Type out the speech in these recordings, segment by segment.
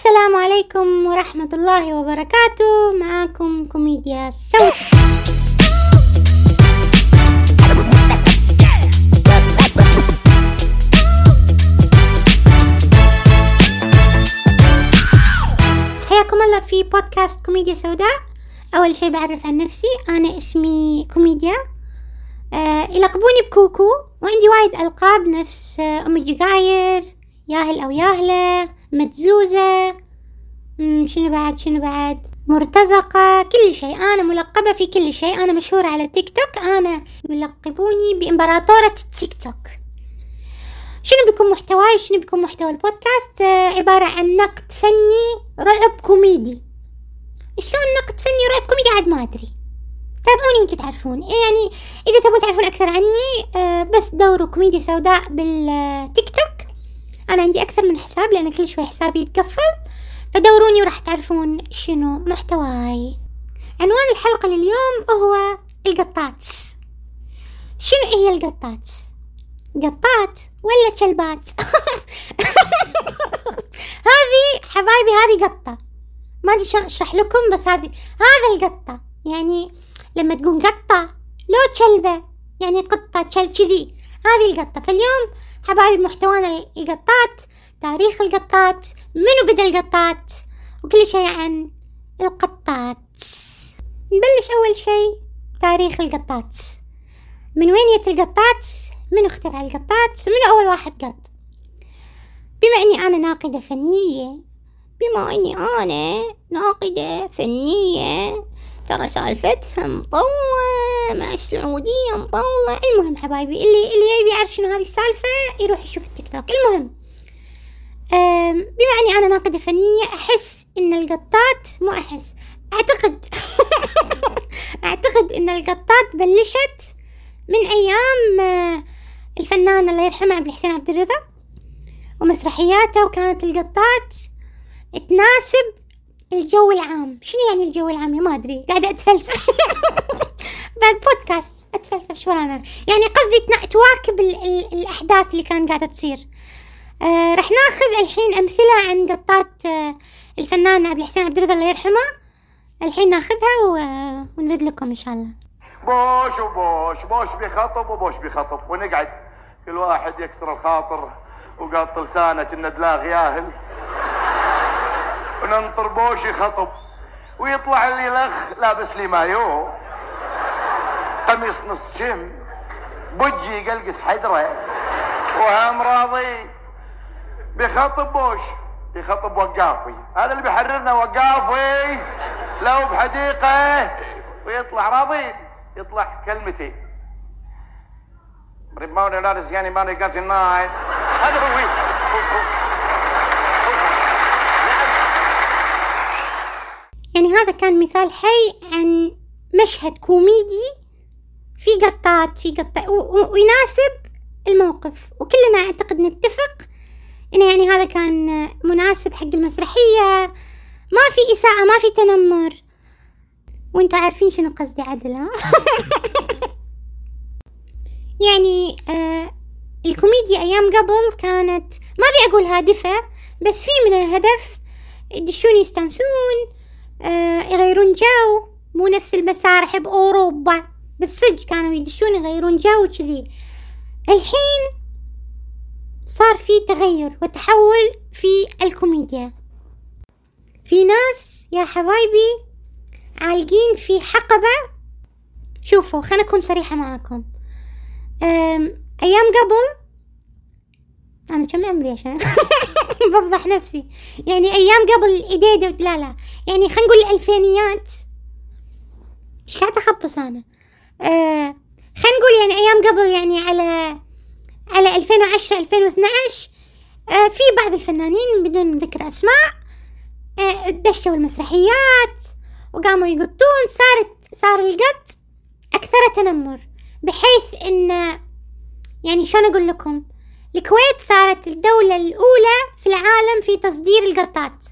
السلام عليكم ورحمة الله وبركاته. معاكم كوميديا سودا حياكم الله في بودكاست كوميديا سوداء. أول شي بعرف عن نفسي أنا اسمي كوميديا. آه يلقبوني بكوكو وعندي وايد ألقاب نفس آه أم الجقاير ياهل أو ياهلة. متزوزة مم، شنو بعد شنو بعد؟ مرتزقة. كل شيء. أنا ملقبة في كل شيء. أنا مشهورة على التيك توك أنا يلقبوني بإمبراطورة التيك توك شنو بيكون محتواي؟ شنو بيكون محتوى البودكاست؟ آه عبارة عن نقد فني رعب كوميدي. شلون نقد فني رعب كوميدي؟ عاد ما أدري. تابعوني وأنتم تعرفون يعني إذا تبون تعرفون أكثر عني آه بس دوروا كوميديا سوداء بالتيك توك أنا عندي أكثر من حساب لأن كل شوي حسابي يتقفل. فدوروني وراح تعرفون شنو محتواي. عنوان الحلقة لليوم هو القطات. شنو هي القطات؟ قطات ولا كلبات؟ هذه حبايبي هذه قطة. ما أدري شلون أشرح لكم بس هذه هذا القطة. يعني لما تقول قطة لو كلبة يعني قطة كل كذي. هذه القطة. فاليوم حبايبي محتوانا القطات تاريخ القطات منو بدأ القطات؟ وكل شيء عن القطات. نبلش أول شيء تاريخ القطات. من وين جت القطات؟ من اخترع القطات؟ من أول واحد قط؟ بما أني أنا ناقدة فنية بما أني أنا ناقدة فنية ترى سالفتها مطولة مع السعودية مطولة. المهم حبايبي اللي اللي يبي يعرف شنو هذه السالفة يروح يشوف التيك توك. المهم بما أني أنا ناقدة فنية أحس إن القطات مو أحس أعتقد أعتقد إن القطات بلشت من أيام آه، الفنان الله يرحمه عبد الحسين عبد الرضا ومسرحياته وكانت القطات تناسب الجو العام. شنو يعني الجو العام ما أدري. قاعدة أتفلسف. بعد بودكاست أتفلسف شو أنا يعني قصدي تواكب ال- ال- الأحداث اللي كانت قاعدة تصير. آه رح ناخذ الحين أمثلة عن قطات آه الفنان عبد الحسين عبد الرضا الله يرحمه. الحين ناخذها و... ونرد لكم إن شاء الله. بوش وبوش بوش بيخطب وبوش بيخطب ونقعد. كل واحد يكسر الخاطر وقط لسانه كنا دلاغ ياهل. وننطر بوش يخطب ويطلع اللي لخ لابس لي مايو. قميص نص جيم بجي يقلقس حدره وهم راضي بيخطب بوش يخطب وقافي. هذا اللي بيحررنا وقافي لو بحديقة. ويطلع راضي يطلع كلمتين ريموني لارس يعني ماني قاتل النايت هذا هو. يعني هذا كان مثال حي عن مشهد كوميدي في قطات في و- ويناسب الموقف. وكلنا أعتقد نتفق إنه يعني هذا كان مناسب حق المسرحية. ما في إساءة ما في تنمر. وأنتوا عارفين شنو قصدي عدل ها؟ يعني آه الكوميديا أيام قبل كانت ما أبي أقول هادفة بس في منها هدف يدشون يستانسون يغيرون جو. مو نفس المسارح بأوروبا. بالصدق كانوا يدشون يغيرون جو وكذي. الحين صار في تغير وتحول في الكوميديا. في ناس يا حبايبي عالقين في حقبة. شوفوا خلنا أكون صريحة معاكم. أيام قبل أنا كم عمري عشان بفضح نفسي. يعني أيام قبل الإيديدة لا لا. يعني خلينا نقول الألفينيات. إيش قاعدة أخبص أنا؟ آه خلينا نقول يعني أيام قبل يعني على على 2010 2012 آه في بعض الفنانين بدون ذكر أسماء آه دشوا المسرحيات وقاموا يقطون صارت صار القط أكثر تنمر بحيث إن يعني شلون أقول لكم؟ الكويت صارت الدولة الأولى في العالم في تصدير القطات.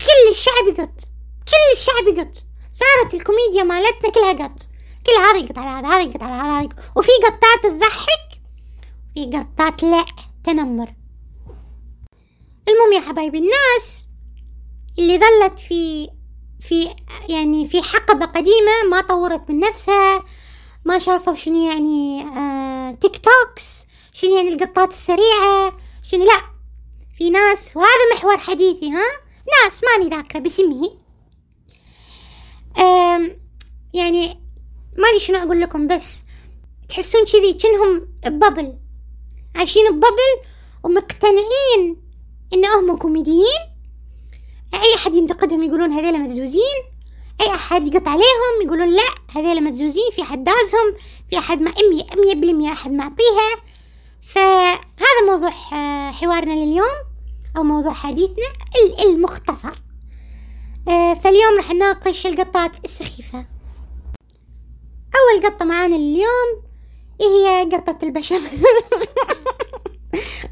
كل الشعب يقط كل الشعب يقط صارت الكوميديا مالتنا كلها قط. كل هذا يقط على هذا هذا يقط على هذا. وفي قطات تضحك في قطات لا تنمر. المهم يا حبايبي الناس اللي ظلت في في يعني في حقبة قديمة ما طورت من نفسها ما شافوا شنو يعني آه تيك توكس. شنو يعني القطات السريعة؟ شنو لا؟ في ناس وهذا محور حديثي ها؟ ناس ماني ذاكرة باسمه يعني ما ادري شنو أقول لكم بس تحسون كذي كأنهم ببل عايشين بببل ومقتنعين إن هم كوميديين. أي أحد ينتقدهم يقولون هذيلا مدزوزين. أي أحد يقط عليهم يقولون لا هذيلا مدزوزين. في أحد دازهم في أحد ما مية مية بالمية أحد معطيها. فهذا موضوع آه، حوارنا لليوم أو موضوع حديثنا المختصر. آه، فاليوم راح نناقش القطات السخيفة. أول قطة معانا اليوم هي قطة البشاميل؟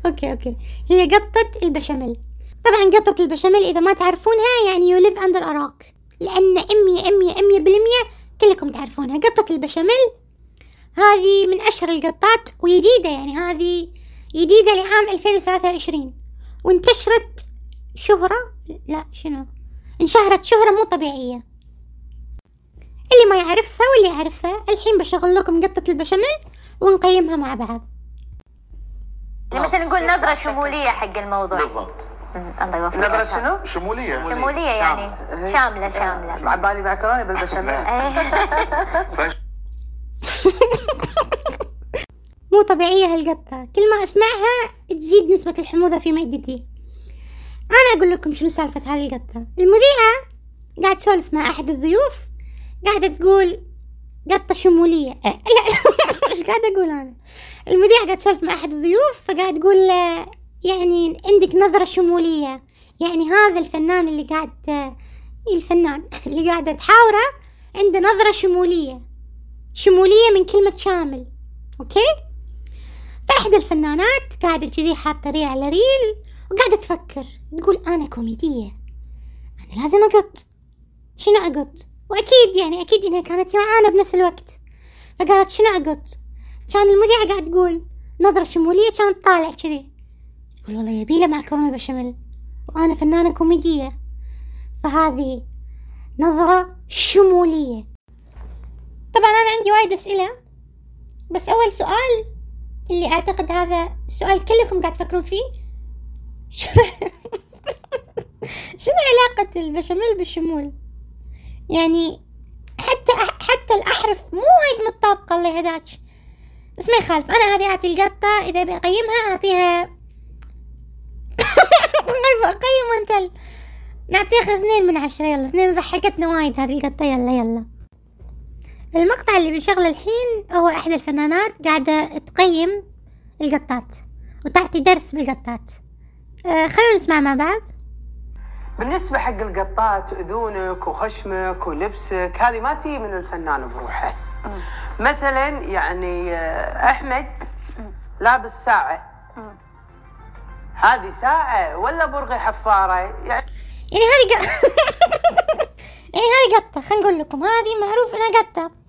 أوكي أوكي. هي قطة البشاميل. طبعا قطة البشاميل إذا ما تعرفونها يعني you live under a rock لأن أمية أمية أمية بالمية كلكم تعرفونها. قطة البشاميل هذه من أشهر القطات وجديدة يعني هذه جديدة لعام 2023 وانتشرت شهرة لا شنو؟ انشهرت شهرة مو طبيعية. اللي ما يعرفها واللي يعرفها الحين بشغل لكم قطة البشاميل ونقيمها مع بعض. يعني مثلا نقول نظرة شمولية حق الموضوع. بالضبط. الله يوفقك. نظرة شنو؟ شمولية. شمولية يعني. شاملة. شاملة عبالي معكروني بالبشاميل. إيه. مو طبيعية هالقطة. كل ما أسمعها تزيد نسبة الحموضة في معدتي. أنا أقول لكم شنو سالفة هذه القطة المذيعة قاعد تسولف مع أحد الضيوف قاعدة تقول قطة شمولية. أه لا مش قاعدة أقول أنا. المذيعة قاعد تسولف مع أحد الضيوف فقاعد تقول يعني عندك نظرة شمولية. يعني هذا الفنان اللي قاعد الفنان اللي قاعدة تحاوره عنده نظرة شمولية. شمولية من كلمة شامل أوكي؟ فإحدى الفنانات قاعدة كذي حاطة ريل على ريل وقاعدة تفكر تقول أنا كوميدية أنا لازم أقط. شنو أقط؟ وأكيد يعني أكيد إنها كانت جوعانة بنفس الوقت. فقالت شنو أقط؟ كان المذيعة قاعد تقول نظرة شمولية كانت طالع كذي. تقول والله يبيله معكرونة بشاميل وأنا فنانة كوميدية. فهذه نظرة شمولية. طبعا أنا عندي وايد أسئلة بس أول سؤال اللي أعتقد هذا السؤال كلكم قاعد تفكرون فيه شنو شنو علاقة البشاميل بالشمول؟ يعني حتى حتى الأحرف مو وايد متطابقة الله يهداك بس ما يخالف. أنا هذه أعطي القطة إذا بقيمها أعطيها أقيم أنت نعطيها اثنين من عشرة يلا. اثنين ضحكتنا وايد هذه القطة يلا يلا. المقطع اللي بنشغله الحين هو إحدى الفنانات قاعدة تقيم القطات وتعطي درس بالقطات. آه خلونا نسمع مع بعض. بالنسبة حق القطات أذونك وخشمك ولبسك هذه ما تيجي من الفنان بروحه. مثلا يعني آه، أحمد لابس ساعة. هذه ساعة ولا برغي حفارة؟ يعني يعني هذه قطة يعني هذه قطة خلينا نقول لكم هذه معروف إنها قطة.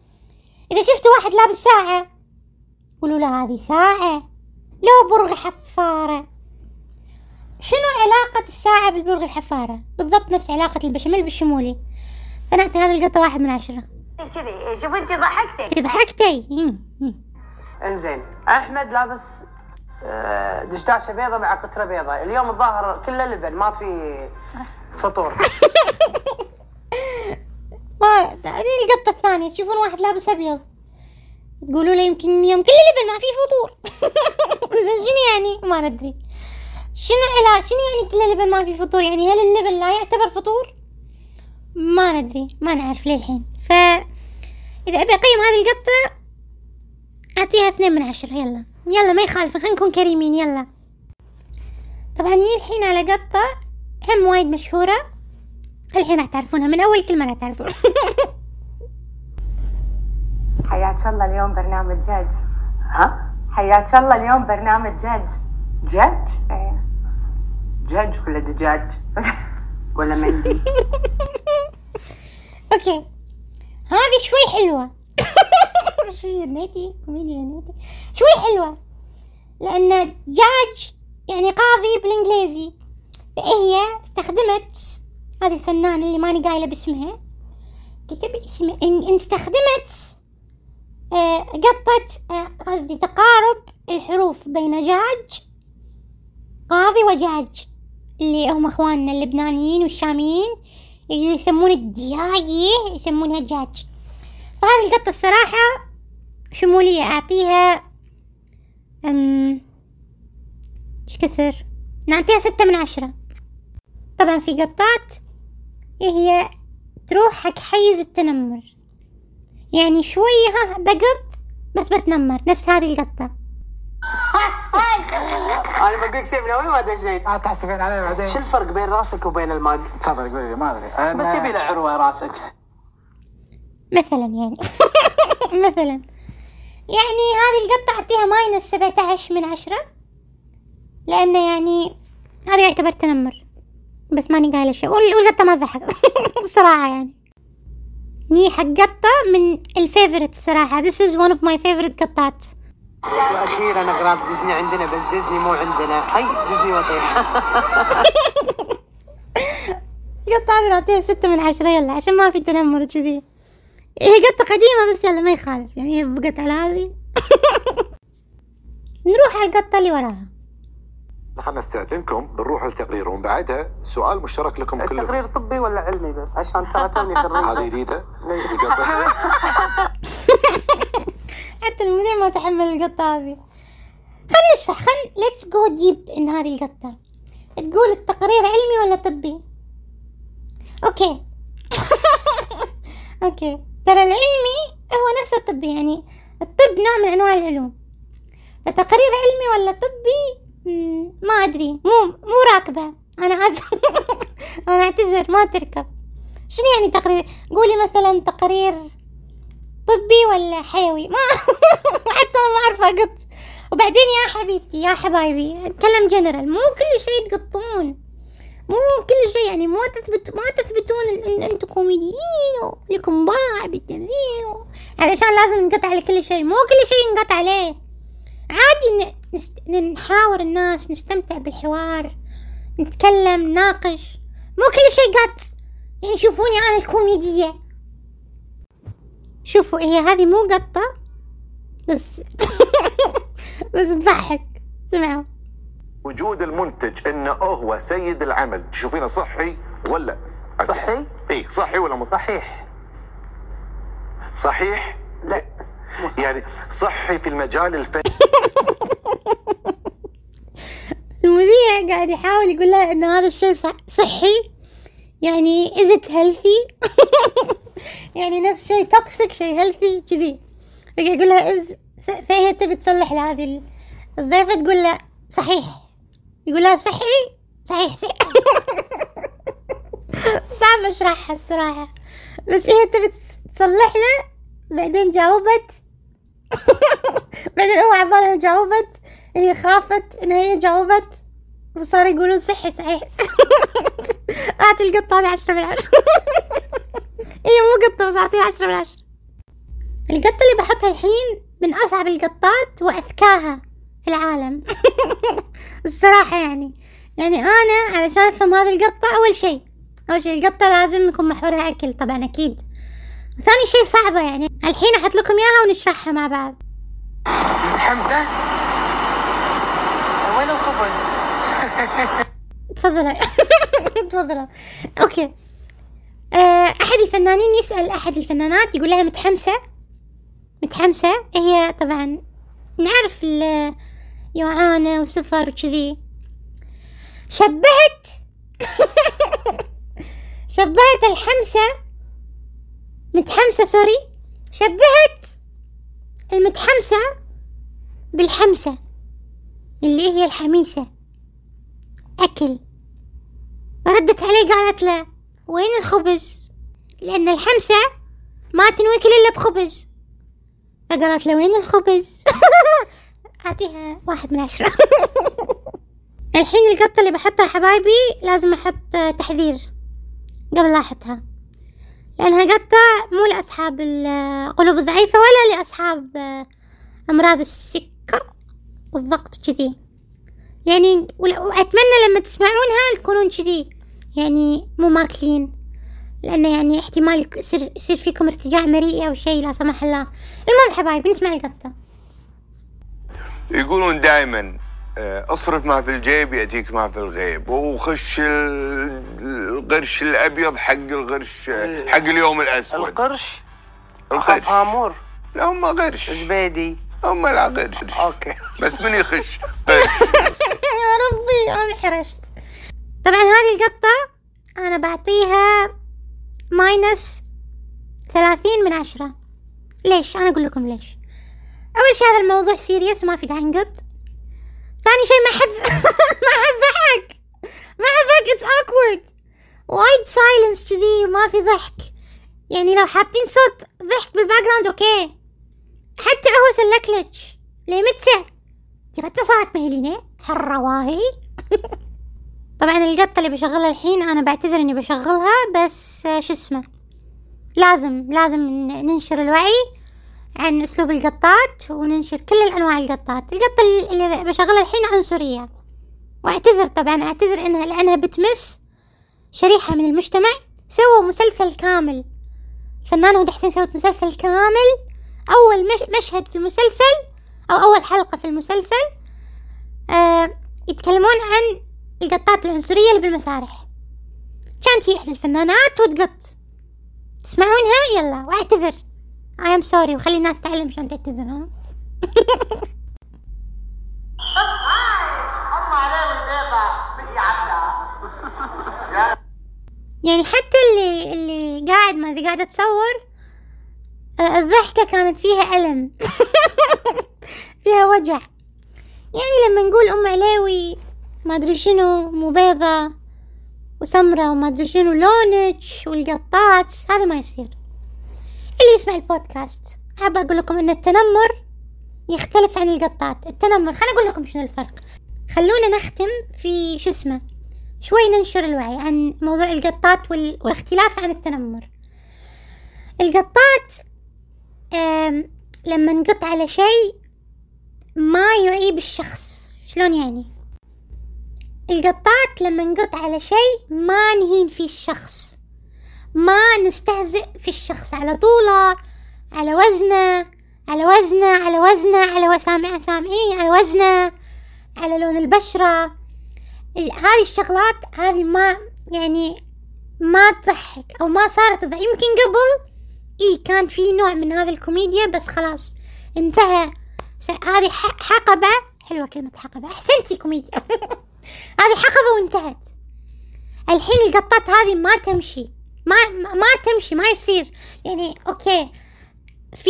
إذا شفتوا واحد لابس ساعة قولوا له هذه ساعة. لو برغي حفارة. شنو علاقة الساعة بالبرغي الحفارة؟ بالضبط نفس علاقة البشاميل بالشمولي. فنعطي هذه القطة واحد من عشرة. كذي. شوف أنت ضحكتي. أنت ضحكتي؟ إنزين أحمد لابس آه، دشداشه بيضة مع قطرة بيضة. اليوم الظاهر كله لبن ما في فطور. ما القطة الثانية تشوفون واحد لابس أبيض. تقولوا له يمكن يوم كل لبن ما في فطور. زين شنو يعني؟ ما ندري. شنو علا شنو يعني كل لبن ما في فطور؟ يعني هل اللبن لا يعتبر فطور؟ ما ندري ما نعرف للحين. ف إذا أبي أقيم هذه القطة أعطيها اثنين من عشرة. يلا. يلا ما يخالف خلينا نكون كريمين. يلا. طبعا هي الحين على قطة هم وايد مشهورة. الحين راح تعرفونها من أول كلمة راح تعرفون حياك الله اليوم برنامج جاج. ها؟ حياك الله اليوم برنامج جاج. جاج؟ إيه. جاج ولا دجاج؟ ولا مندي؟ أوكي. هذه شوي حلوة. شوي نيتي كوميديا نيتي. شوي حلوة. لأن جاج يعني قاضي بالإنجليزي. فهي استخدمت هذه الفنانة اللي ماني قايلة باسمها. كتب اسمها إن إن استخدمت آه، قطة آه، قصدي تقارب الحروف بين جاج قاضي وجاج اللي هم أخواننا اللبنانيين والشاميين يسمون الدياية يسمونها جاج. فهذه القطة الصراحة شمولية أعطيها أم إيش كثر؟ نعطيها ستة من عشرة. طبعا في قطات هي؟ تروح حق حيز التنمر. يعني شوية ها بقط بس بتنمر نفس هذه القطة. أنا بقول لك شيء من أول ما دشيت. ما تحسبين علي بعدين. شو الفرق بين راسك وبين الماج؟ تفضل قولي لي ما أدري. أنا بس يبي له عروة راسك. مثلا يعني. مثلا. يعني هذه القطة أعطيها ماينس سبعة عشر من عشرة. لأنه يعني هذا يعتبر تنمر. بس ماني قايلة شيء. وال- والقطة ما تضحك بصراحة يعني. ني حق قطة من الفيفورت الصراحة this is one of my favorite قطات وأخيرا اغراض ديزني عندنا بس ديزني مو عندنا. هاي ديزني وطيح. القطة هذه نعطيها ستة من عشرة يلا عشان ما في تنمر وكذي. هي قطة قديمة بس يلا ما يخالف. يعني هي بقت على هذه. نروح على القطة اللي وراها. خلنا نستأذنكم بنروح التقرير ومن بعدها سؤال مشترك لكم كلكم. التقرير طبي ولا علمي بس؟ عشان ترى توني هذه خريجه جديدة؟ حتى المذيع ما تحمل القطة هذه. خلنا نشرح. خل let's go deep in هذه القطة؟ تقول التقرير علمي ولا طبي؟ أوكي. أوكي. ترى العلمي هو نفس الطبي يعني الطب نوع من أنواع العلوم. فتقرير علمي ولا طبي ما أدري. مو مو راكبة. أنا اسف أنا أعتذر ما تركب. شنو يعني تقرير؟ قولي مثلا تقرير طبي ولا حيوي؟ ما حتى ما أعرف أقط. وبعدين يا حبيبتي يا حبايبي أتكلم جنرال مو كل شيء تقطون. مو كل شيء يعني مو تثبت ما تثبتون ان أنتم كوميديين ولكم باع بالتمثيل علشان لازم نقطع على كل شيء. مو كل شيء نقطع عليه عادي نست... نحاور الناس نستمتع بالحوار نتكلم نناقش. مو كل شيء قط يعني شوفوني أنا الكوميدية. شوفوا هي هذه مو قطة بس بس تضحك. سمعوا. وجود المنتج انه هو سيد العمل. تشوفينه صحي ولا؟ صحي؟ اي صحي ولا مو صحيح. صحيح؟ لا. يعني صحي في المجال الفني المذيع قاعد يحاول يقول لها ان هذا الشيء صح صحي. يعني it healthy? يعني نفس شيء توكسيك شيء healthy كذي. فقاعد يقول لها is فهي تبي تصلح لهذه ال- الضيفة تقول له صحيح. يقول لها صحي؟ صحيح صحيح. صعب أشرحها الصراحة. بس هي تبي تص- تصلح له بعدين جاوبت. بعدين هو عبالها جاوبت. هي خافت ان هي جاوبت وصار يقولون صحي صحيح اعطي القطة هذه عشرة من عشرة. هي مو قطة بس أعطيها عشرة من عشرة. القطة اللي بحطها الحين من أصعب القطات وأذكاها في العالم. الصراحة يعني. يعني أنا علشان أفهم هذه القطة أول شيء أول شيء القطة لازم يكون محورها أكل طبعا أكيد. ثاني شيء صعبة يعني. الحين أحط لكم إياها ونشرحها مع بعض. متحمسه؟ وين الخبز؟ تفضلوا تفضلوا أوكي. آه، أحد الفنانين يسأل أحد الفنانات يقول لها متحمسة؟ متحمسة؟ هي طبعا نعرف يوعانة وسفر وكذي. شبهت؟ شبهت الحمسة؟ متحمسة سوري. شبهت المتحمسة بالحمسة. اللي هي الحميسة. أكل. ردت عليه قالت له وين الخبز؟ لأن الحمسة ما تنوكل إلا بخبز. فقالت له وين الخبز؟ أعطيها واحد من عشرة. الحين القطة اللي بحطها حبايبي لازم أحط تحذير قبل لا أحطها. لأنها قطة مو لأصحاب القلوب الضعيفة ولا لأصحاب أمراض السكر والضغط وكذي. يعني وأتمنى لما تسمعونها تكونون كذي يعني مو ماكلين. لأنه يعني احتمال يصير يصير فيكم ارتجاع مريء أو شيء لا سمح الله. المهم حبايبي نسمع القطة يقولون دائما اصرف ما في الجيب يأتيك ما في الغيب. وخش ال- القرش الأبيض حق القرش حق اليوم الأسود. القرش؟ القرش. أخاف امور لا هم قرش. زبيدي. هم قرش أوكي. بس من يخش؟ قرش يا ربي أنا انحرجت طبعا هذه القطة أنا بعطيها minus ثلاثين من عشرة. ليش؟ أنا أقول لكم ليش. أول شي هذا الموضوع serious وما في داعي نقط ثاني شي ما حد ما حد ضحك. ما حد ضحك اتس awkward. وايد سايلنس كذي وما في ضحك. يعني لو حاطين صوت ضحك بالباك جراوند أوكي. حتى هو سلكلج ليه متى؟ جرتنا صارت مهلينة. حرواهي طبعا القطة اللي بشغلها الحين أنا بعتذر إني بشغلها بس آه، شو اسمه؟ لازم لازم ننشر الوعي عن أسلوب القطات وننشر كل الأنواع القطات. القطة اللي بشغلها الحين عنصرية. وأعتذر طبعا أعتذر إنها لأنها بتمس شريحة من المجتمع. سووا مسلسل كامل. الفنانة هدى حسين سوت مسلسل كامل أول مش مشهد في المسلسل أو أول حلقة في المسلسل آه يتكلمون عن القطات العنصرية اللي بالمسارح. كانت هي إحدى الفنانات وتقط. تسمعونها؟ يلا واعتذر. I am sorry وخلي الناس تعلم شلون تعتذر ها؟ يعني حتى اللي اللي قاعد ما قاعدة تصور الضحكة كانت فيها ألم. فيها وجع. يعني لما نقول أم علاوي ما أدري شنو مو بيضة وسمرة وما أدري شنو لونج والقطات هذا ما يصير. اللي يسمع البودكاست حابة أقول لكم أن التنمر يختلف عن القطات. التنمر خليني أقول لكم شنو الفرق. خلونا نختم في شو اسمه شوي ننشر الوعي عن موضوع القطات وال... والاختلاف عن التنمر. القطات. لما نقط على شيء ما يعيب الشخص. شلون يعني؟ القطات لما نقط على شيء ما نهين فيه الشخص. ما نستهزئ في الشخص. على طوله على وزنه على وزنه على وزنه على وسامع سامعيه على وزنه على لون البشرة. ال- هذه الشغلات هذه ما يعني ما تضحك أو ما صارت تضحك. يمكن قبل إي كان في نوع من هذه الكوميديا بس خلاص انتهى. هذه حقبة. حلوة كلمة حقبة. أحسنتي كوميديا. هذه حقبة وانتهت. الحين القطات هذه ما تمشي. ما ما تمشي ما يصير. يعني أوكي. في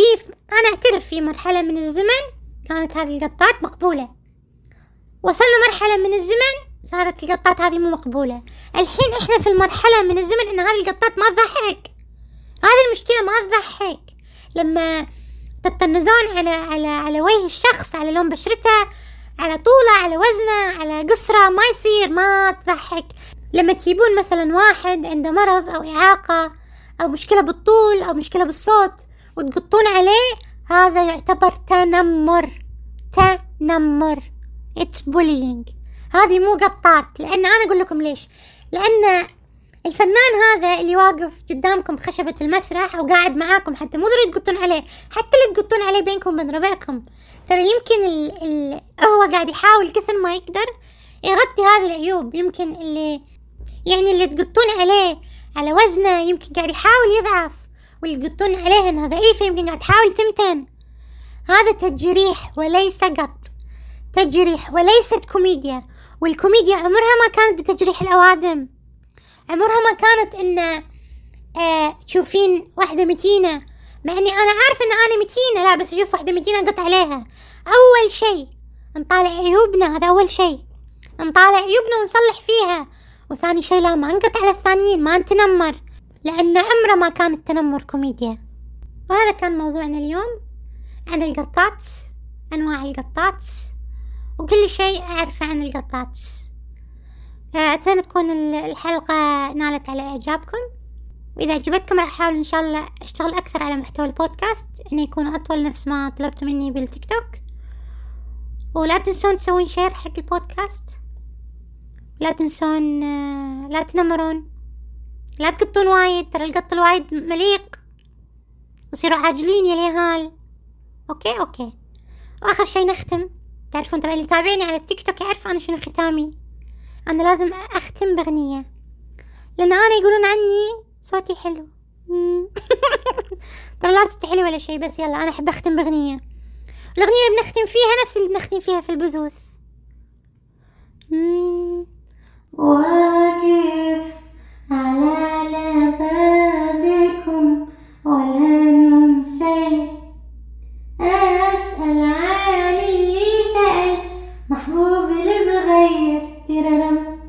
أنا أعترف في مرحلة من الزمن كانت هذه القطات مقبولة. وصلنا مرحلة من الزمن صارت القطات هذه مو مقبولة. الحين إحنا في المرحلة من الزمن إن هذه القطات ما تضحك. هذه المشكلة ما تضحك. لما تطنزون على على على وجه الشخص على لون بشرته على طوله على وزنه على قصره ما يصير ما تضحك. لما تجيبون مثلا واحد عنده مرض أو إعاقة أو مشكلة بالطول أو مشكلة بالصوت وتقطون عليه هذا يعتبر تنمر. تنمر. it's bullying هذه مو قطات. لأن أنا أقول لكم ليش. لأن الفنان هذا اللي واقف قدامكم بخشبة المسرح أو قاعد معاكم حتى مو ضروري تقطون عليه حتى اللي تقطون عليه بينكم وبين ربعكم. ترى يمكن ال ال هو قاعد يحاول كثر ما يقدر يغطي هذه العيوب. يمكن اللي يعني اللي تقطون عليه على وزنه يمكن قاعد يحاول يضعف واللي تقطون عليها إنها ضعيفة يمكن قاعد تحاول تمتن. هذا تجريح وليس قط. تجريح وليست كوميديا والكوميديا عمرها ما كانت بتجريح الأوادم. عمرها ما كانت إن آه تشوفين واحدة متينة. مع إني أنا عارفة إن أنا متينة. لا بس أشوف واحدة متينة اقط عليها. أول شي نطالع عيوبنا هذا أول شي نطالع عيوبنا ونصلح فيها. وثاني شي لا ما نقط على الثانيين ما نتنمر. لأن عمره ما كان التنمر كوميديا. وهذا كان موضوعنا اليوم عن القطات أنواع القطات. وكل شيء أعرفه عن القطات. أتمنى تكون ال- الحلقة نالت على إعجابكم. وإذا عجبتكم راح أحاول إن شاء الله أشتغل أكثر على محتوى البودكاست إنه يكون أطول نفس ما طلبتوا مني بالتيك توك. ولا تنسون تسوون share حق البودكاست. لا تنسون آه، لا تنمرون. لا تقطون وايد ترى القط الوايد مليق. وصيروا عاقلين يا اليهال أوكي أوكي. وآخر شي نختم. تعرفون طبعا اللي يتابعني على التيك توك يعرف أنا شنو ختامي. أنا لازم أختم بأغنية لأن أنا يقولون عني صوتي حلو. ترى لا صوتي حلو ولا شيء بس يلا أنا أحب أختم بأغنية الأغنية اللي بنختم فيها نفس اللي بنختم فيها في البثوث. واقف على لبابكم ولا نمسي. أسأل عن اللي سأل محبوب الصغير Dee-da-dum.